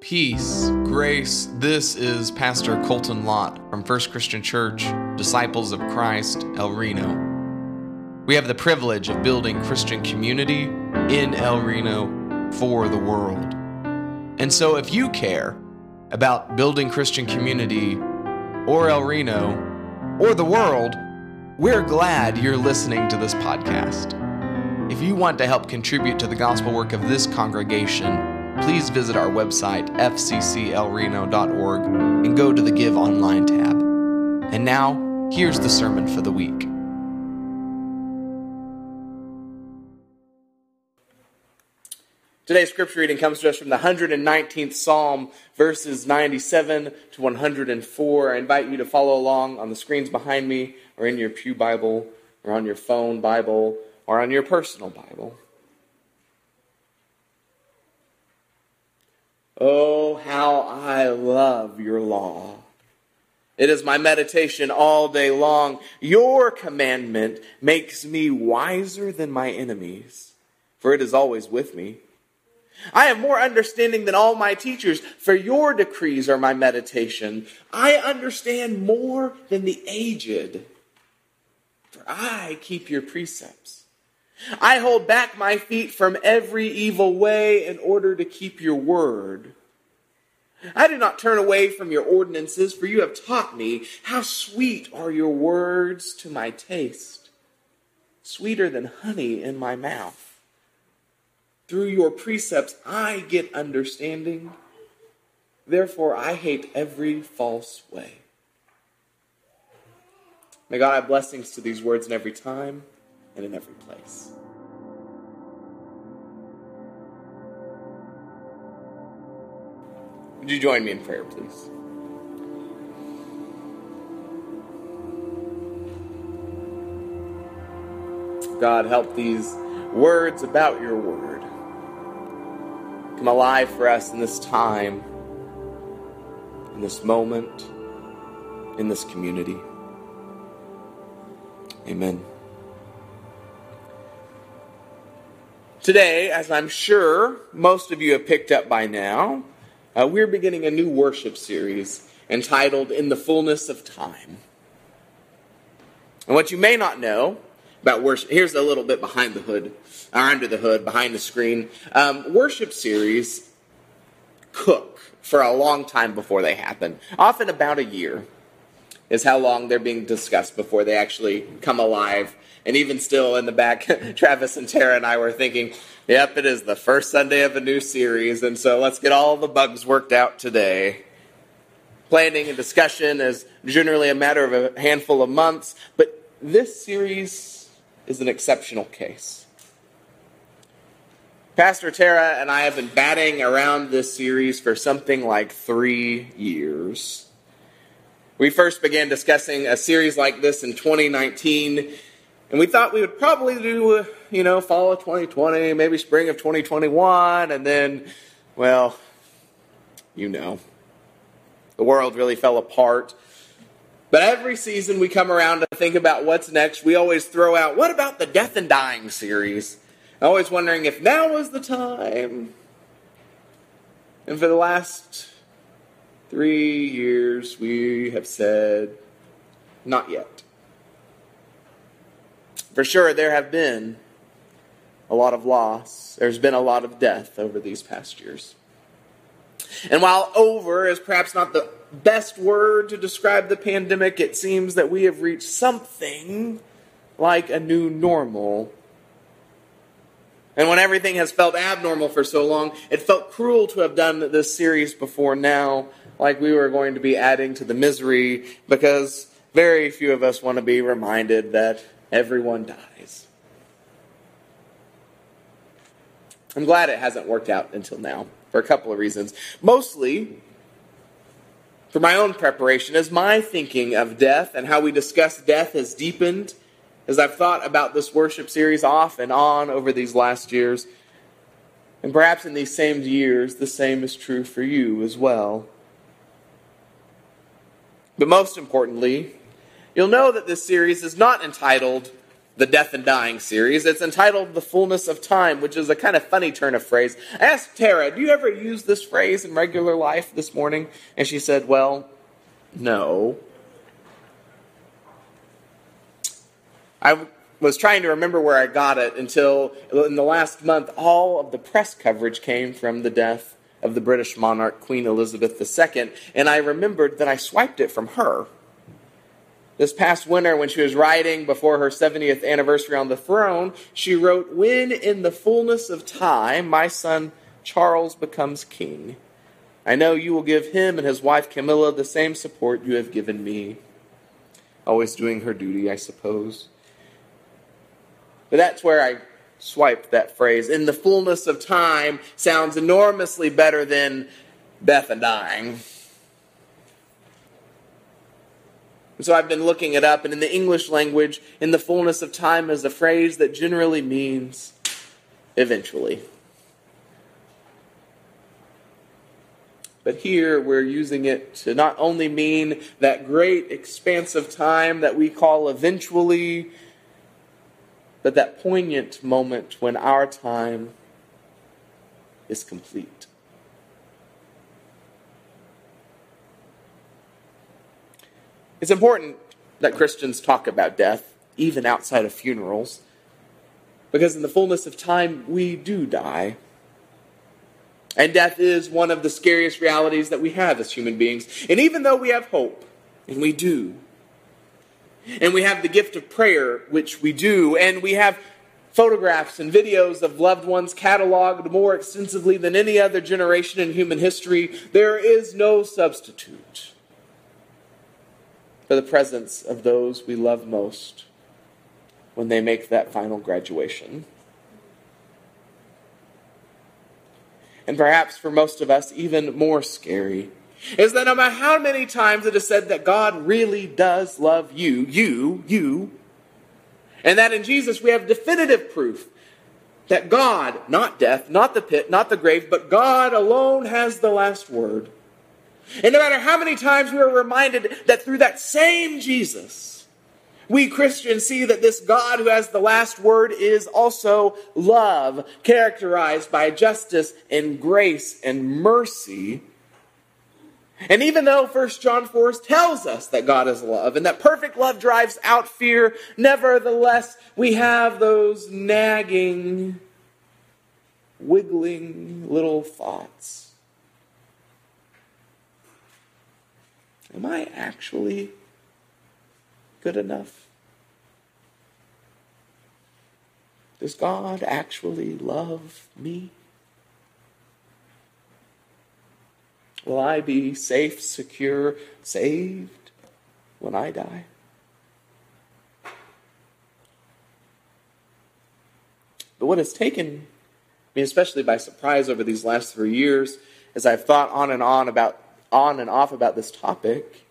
Peace, grace. This is Pastor Colton Lott from First Christian Church, Disciples of Christ, El Reno. We have the privilege of building Christian community in El Reno for the world. And so, if you care about building Christian community or El Reno or the world, we're glad you're listening to this podcast. If you want to help contribute to the gospel work of this congregation, please visit our website, fcclreno.org, and go to the Give Online tab. And now, here's the sermon for the week. Today's scripture reading comes to us from the 119th Psalm, verses 97 to 104. I invite you to follow along on the screens behind me, or in your Pew Bible, or on your phone Bible, or on your personal Bible. Oh, how I love your law. It is my meditation all day long. Your commandment makes me wiser than my enemies, for it is always with me. I have more understanding than all my teachers, for your decrees are my meditation. I understand more than the aged, for I keep your precepts. I hold back my feet from every evil way in order to keep your word. I do not turn away from your ordinances, for you have taught me how sweet are your words to my taste, sweeter than honey in my mouth. Through your precepts I get understanding. Therefore, I hate every false way. May God have blessings to these words in every time and in every place. Would you join me in prayer, please? God, help these words about your word come alive for us in this time, in this moment, in this community. Amen. Today, as I'm sure most of you have picked up by now, uh, we're beginning a new worship series entitled In the Fullness of Time. And what you may not know about worship, here's a little bit behind the hood, or under the hood, behind the screen. Um, worship series cook for a long time before they happen, often about a year is how long they're being discussed before they actually come alive. And even still in the back, Travis and Tara and I were thinking, Yep, it is the first Sunday of a new series, and so let's get all the bugs worked out today. Planning and discussion is generally a matter of a handful of months, but this series is an exceptional case. Pastor Tara and I have been batting around this series for something like three years. We first began discussing a series like this in 2019 and we thought we would probably do, you know, fall of 2020, maybe spring of 2021, and then, well, you know, the world really fell apart. But every season we come around to think about what's next, we always throw out, what about the Death and Dying series? Always wondering if now was the time. And for the last three years, we have said, not yet. For sure, there have been a lot of loss. There's been a lot of death over these past years. And while over is perhaps not the best word to describe the pandemic, it seems that we have reached something like a new normal. And when everything has felt abnormal for so long, it felt cruel to have done this series before now, like we were going to be adding to the misery, because very few of us want to be reminded that everyone dies. I'm glad it hasn't worked out until now for a couple of reasons. Mostly, for my own preparation, as my thinking of death and how we discuss death has deepened as I've thought about this worship series off and on over these last years. And perhaps in these same years, the same is true for you as well. But most importantly, You'll know that this series is not entitled the Death and Dying series. It's entitled The Fullness of Time, which is a kind of funny turn of phrase. I asked Tara, Do you ever use this phrase in regular life this morning? And she said, Well, no. I was trying to remember where I got it until in the last month, all of the press coverage came from the death of the British monarch, Queen Elizabeth II, and I remembered that I swiped it from her. This past winter, when she was writing before her 70th anniversary on the throne, she wrote, When in the fullness of time my son Charles becomes king, I know you will give him and his wife Camilla the same support you have given me. Always doing her duty, I suppose. But that's where I swiped that phrase. In the fullness of time sounds enormously better than death and dying. So I've been looking it up, and in the English language, in the fullness of time is a phrase that generally means eventually. But here we're using it to not only mean that great expanse of time that we call eventually, but that poignant moment when our time is complete. It's important that Christians talk about death, even outside of funerals, because in the fullness of time, we do die. And death is one of the scariest realities that we have as human beings. And even though we have hope, and we do, and we have the gift of prayer, which we do, and we have photographs and videos of loved ones cataloged more extensively than any other generation in human history, there is no substitute for the presence of those we love most when they make that final graduation. And perhaps for most of us, even more scary, is that no matter how many times it is said that God really does love you, you, you, and that in Jesus we have definitive proof that God, not death, not the pit, not the grave, but God alone has the last word. And no matter how many times we are reminded that through that same Jesus, we Christians see that this God who has the last word is also love, characterized by justice and grace and mercy. And even though 1 John 4 tells us that God is love and that perfect love drives out fear, nevertheless, we have those nagging, wiggling little thoughts Am I actually good enough? Does God actually love me? Will I be safe, secure, saved when I die? But what has taken me especially by surprise over these last three years, as I've thought on and on about on and off about this topic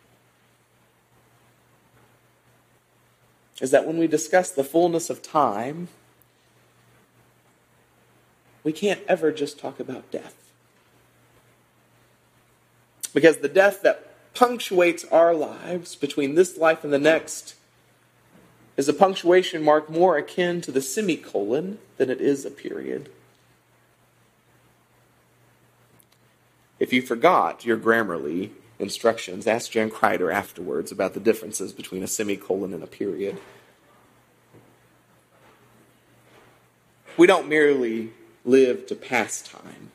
is that when we discuss the fullness of time, we can't ever just talk about death. Because the death that punctuates our lives between this life and the next is a punctuation mark more akin to the semicolon than it is a period. If you forgot your Grammarly instructions, ask Jan Kreider afterwards about the differences between a semicolon and a period. We don't merely live to pass time,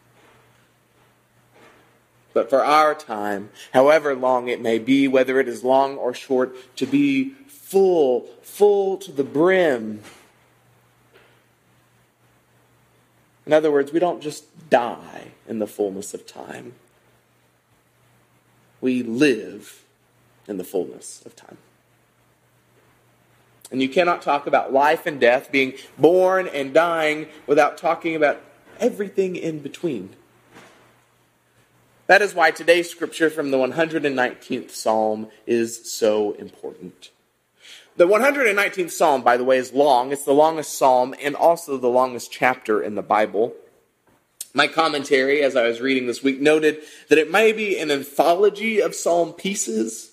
but for our time, however long it may be, whether it is long or short, to be full, full to the brim. In other words, we don't just die in the fullness of time. We live in the fullness of time. And you cannot talk about life and death, being born and dying, without talking about everything in between. That is why today's scripture from the 119th Psalm is so important. The 119th Psalm, by the way, is long. It's the longest psalm and also the longest chapter in the Bible. My commentary, as I was reading this week, noted that it may be an anthology of psalm pieces,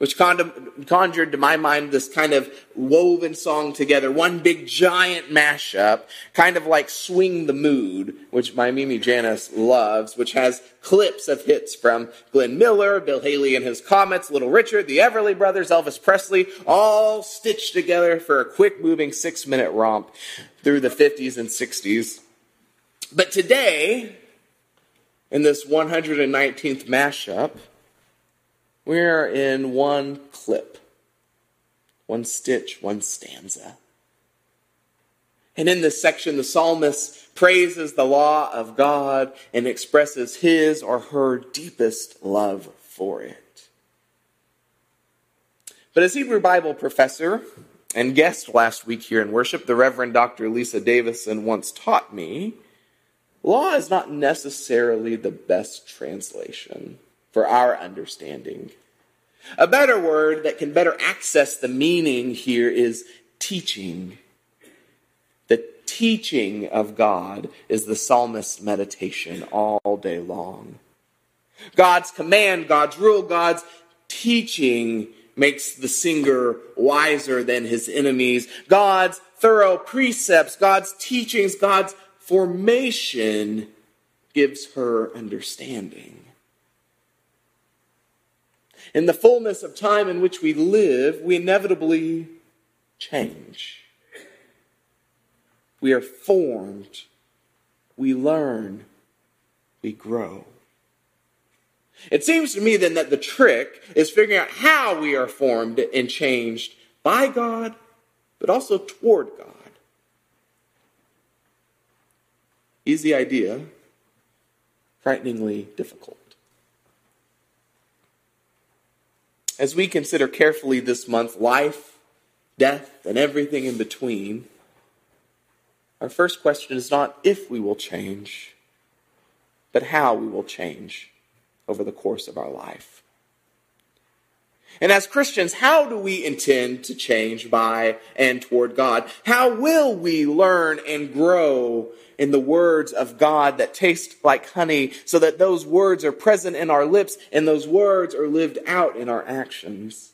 which conjured to my mind this kind of woven song together, one big giant mashup, kind of like Swing the Mood, which my Mimi Janice loves, which has clips of hits from Glenn Miller, Bill Haley and his Comets, Little Richard, the Everly Brothers, Elvis Presley, all stitched together for a quick moving six minute romp through the 50s and 60s. But today, in this 119th mashup, we're in one clip, one stitch, one stanza. And in this section, the psalmist praises the law of God and expresses his or her deepest love for it. But as Hebrew Bible professor and guest last week here in worship, the Reverend Dr. Lisa Davison once taught me, law is not necessarily the best translation for our understanding. A better word that can better access the meaning here is teaching. The teaching of God is the psalmist's meditation all day long. God's command, God's rule, God's teaching makes the singer wiser than his enemies. God's thorough precepts, God's teachings, God's formation gives her understanding. In the fullness of time in which we live, we inevitably change. We are formed, we learn, we grow. It seems to me then that the trick is figuring out how we are formed and changed by God, but also toward God. Easy idea, frighteningly difficult. As we consider carefully this month life, death, and everything in between, our first question is not if we will change, but how we will change over the course of our life. And as Christians, how do we intend to change by and toward God? How will we learn and grow in the words of God that taste like honey so that those words are present in our lips and those words are lived out in our actions?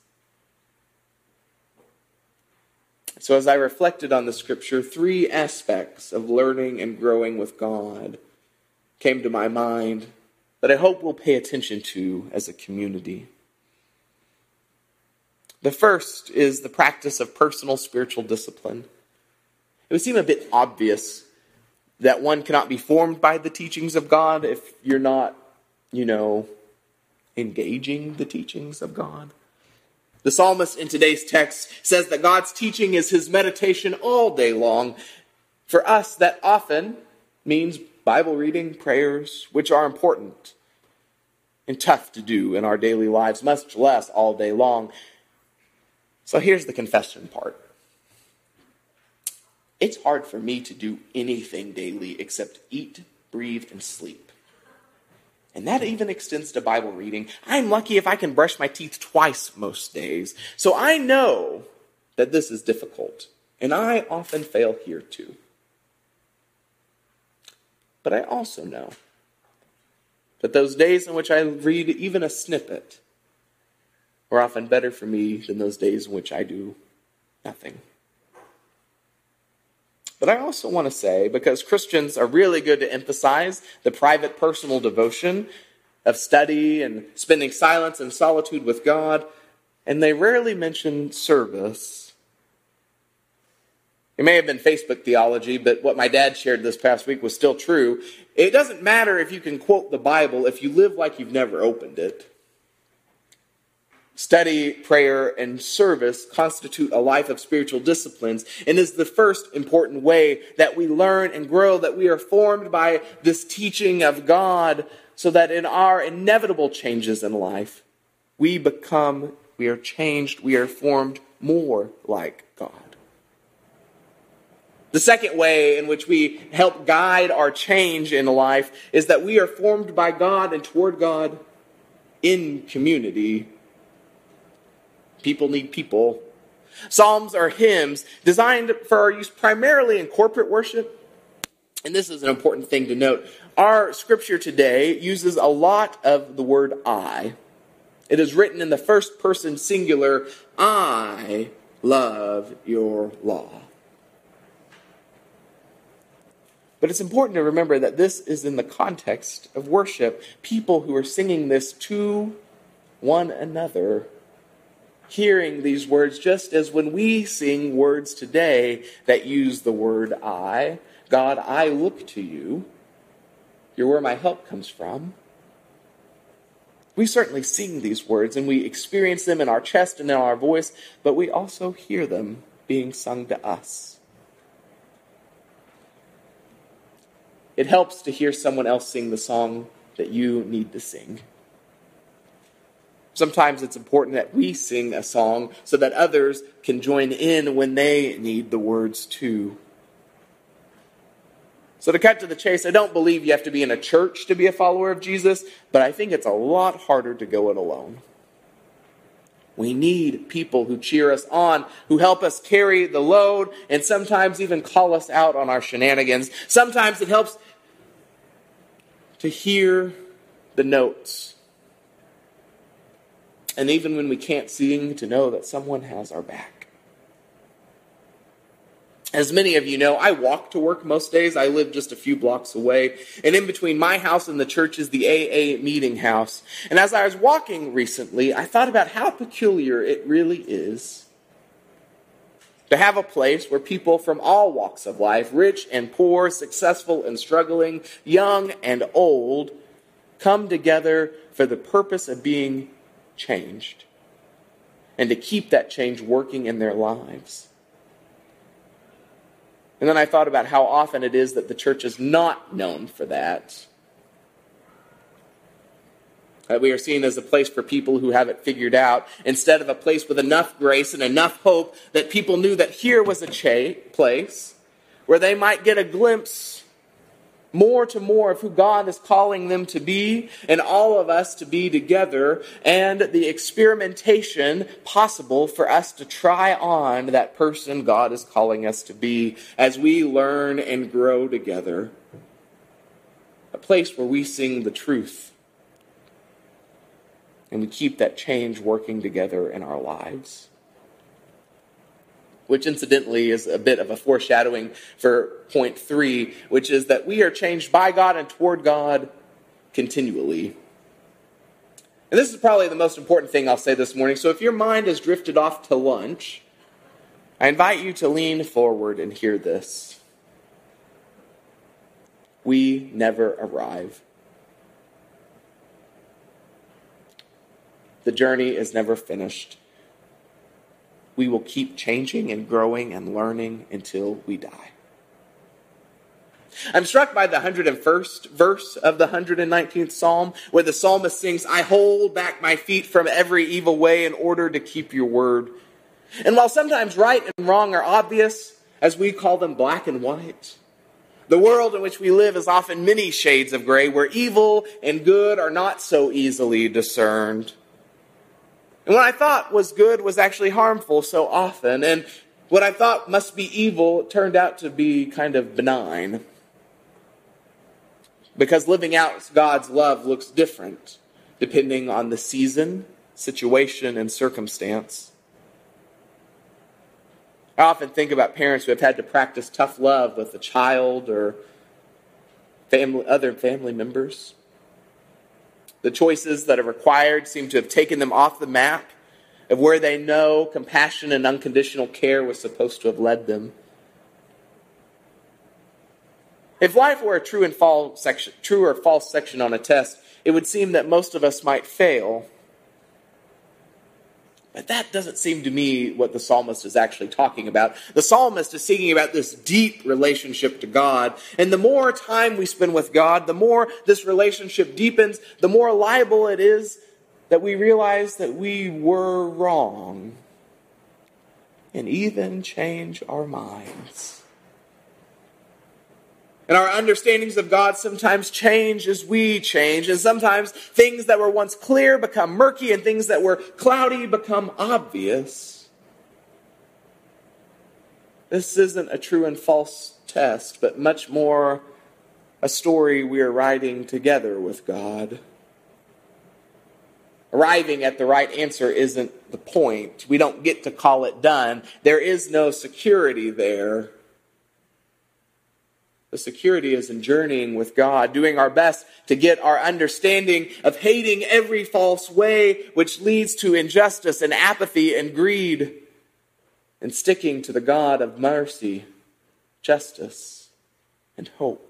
So, as I reflected on the scripture, three aspects of learning and growing with God came to my mind that I hope we'll pay attention to as a community. The first is the practice of personal spiritual discipline. It would seem a bit obvious that one cannot be formed by the teachings of God if you're not, you know, engaging the teachings of God. The psalmist in today's text says that God's teaching is his meditation all day long. For us, that often means Bible reading, prayers, which are important and tough to do in our daily lives, much less all day long. So here's the confession part. It's hard for me to do anything daily except eat, breathe, and sleep. And that even extends to Bible reading. I'm lucky if I can brush my teeth twice most days. So I know that this is difficult. And I often fail here too. But I also know that those days in which I read even a snippet are often better for me than those days in which I do nothing. But I also want to say, because Christians are really good to emphasize the private personal devotion of study and spending silence and solitude with God, and they rarely mention service. It may have been Facebook theology, but what my dad shared this past week was still true. It doesn't matter if you can quote the Bible if you live like you've never opened it. Study, prayer, and service constitute a life of spiritual disciplines and is the first important way that we learn and grow, that we are formed by this teaching of God so that in our inevitable changes in life, we become, we are changed, we are formed more like God. The second way in which we help guide our change in life is that we are formed by God and toward God in community People need people. Psalms are hymns designed for our use primarily in corporate worship. And this is an important thing to note. Our scripture today uses a lot of the word I It is written in the first person singular, I love your law. But it's important to remember that this is in the context of worship. People who are singing this to one another, hearing these words, just as when we sing words today that use the word I. God, I look to you. You're where my help comes from. We certainly sing these words and we experience them in our chest and in our voice, but we also hear them being sung to us. It helps to hear someone else sing the song that you need to sing. Sometimes it's important that we sing a song so that others can join in when they need the words too. So, to cut to the chase, I don't believe you have to be in a church to be a follower of Jesus, but I think it's a lot harder to go it alone. We need people who cheer us on, who help us carry the load, and sometimes even call us out on our shenanigans. Sometimes it helps to hear the notes. And even when we can't sing, to know that someone has our back. As many of you know, I walk to work most days. I live just a few blocks away. And in between my house and the church is the AA meeting house. And as I was walking recently, I thought about how peculiar it really is to have a place where people from all walks of life, rich and poor, successful and struggling, young and old, come together for the purpose of being changed and to keep that change working in their lives. And then I thought about how often it is that the church is not known for that. That we are seen as a place for people who have it figured out, instead of a place with enough grace and enough hope that people knew that here was a cha- place where they might get a glimpse more to more of who God is calling them to be and all of us to be together, and the experimentation possible for us to try on that person God is calling us to be as we learn and grow together. A place where we sing the truth and we keep that change working together in our lives which incidentally is a bit of a foreshadowing for point three, which is that we are changed by God and toward God continually. And this is probably the most important thing I'll say this morning. So if your mind has drifted off to lunch, I invite you to lean forward and hear this. We never arrive. The journey is never finished we will keep changing and growing and learning until we die. I'm struck by the 101st verse of the 119th Psalm, where the psalmist sings, I hold back my feet from every evil way in order to keep your word. And while sometimes right and wrong are obvious, as we call them black and white, the world in which we live is often many shades of gray, where evil and good are not so easily discerned. And what I thought was good was actually harmful so often. And what I thought must be evil turned out to be kind of benign. Because living out God's love looks different depending on the season, situation, and circumstance. I often think about parents who have had to practice tough love with a child or family, other family members. The choices that are required seem to have taken them off the map of where they know compassion and unconditional care was supposed to have led them. If life were a true and false section, true or false section on a test, it would seem that most of us might fail. But that doesn't seem to me what the psalmist is actually talking about. The psalmist is singing about this deep relationship to God. And the more time we spend with God, the more this relationship deepens, the more liable it is that we realize that we were wrong and even change our minds. And our understandings of God sometimes change as we change. And sometimes things that were once clear become murky, and things that were cloudy become obvious. This isn't a true and false test, but much more a story we are writing together with God. Arriving at the right answer isn't the point. We don't get to call it done. There is no security there. The security is in journeying with God, doing our best to get our understanding of hating every false way which leads to injustice and apathy and greed, and sticking to the God of mercy, justice, and hope.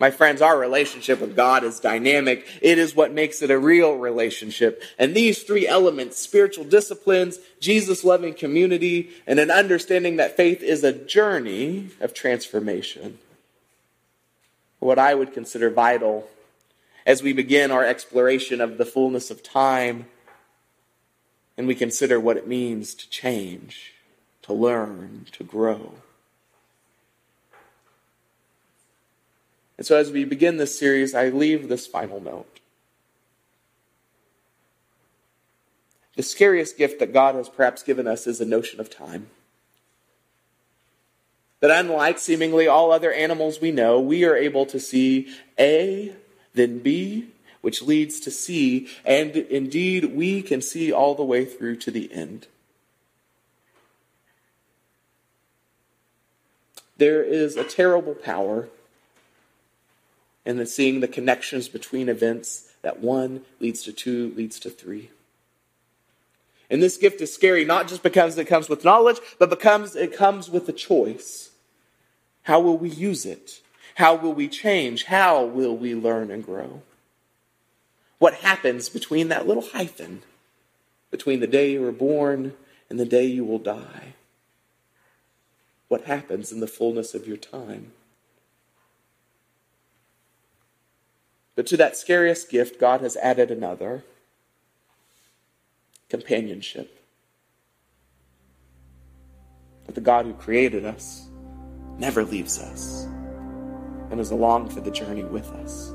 My friends, our relationship with God is dynamic. It is what makes it a real relationship. And these three elements spiritual disciplines, Jesus loving community, and an understanding that faith is a journey of transformation. What I would consider vital as we begin our exploration of the fullness of time and we consider what it means to change, to learn, to grow. And so, as we begin this series, I leave this final note. The scariest gift that God has perhaps given us is the notion of time. That unlike seemingly all other animals we know, we are able to see A, then B, which leads to C, and indeed we can see all the way through to the end. There is a terrible power and then seeing the connections between events that one leads to two, leads to three. And this gift is scary not just because it comes with knowledge, but because it comes with a choice. How will we use it? How will we change? How will we learn and grow? What happens between that little hyphen, between the day you were born and the day you will die? What happens in the fullness of your time? But to that scariest gift, God has added another companionship. That the God who created us never leaves us and is along for the journey with us.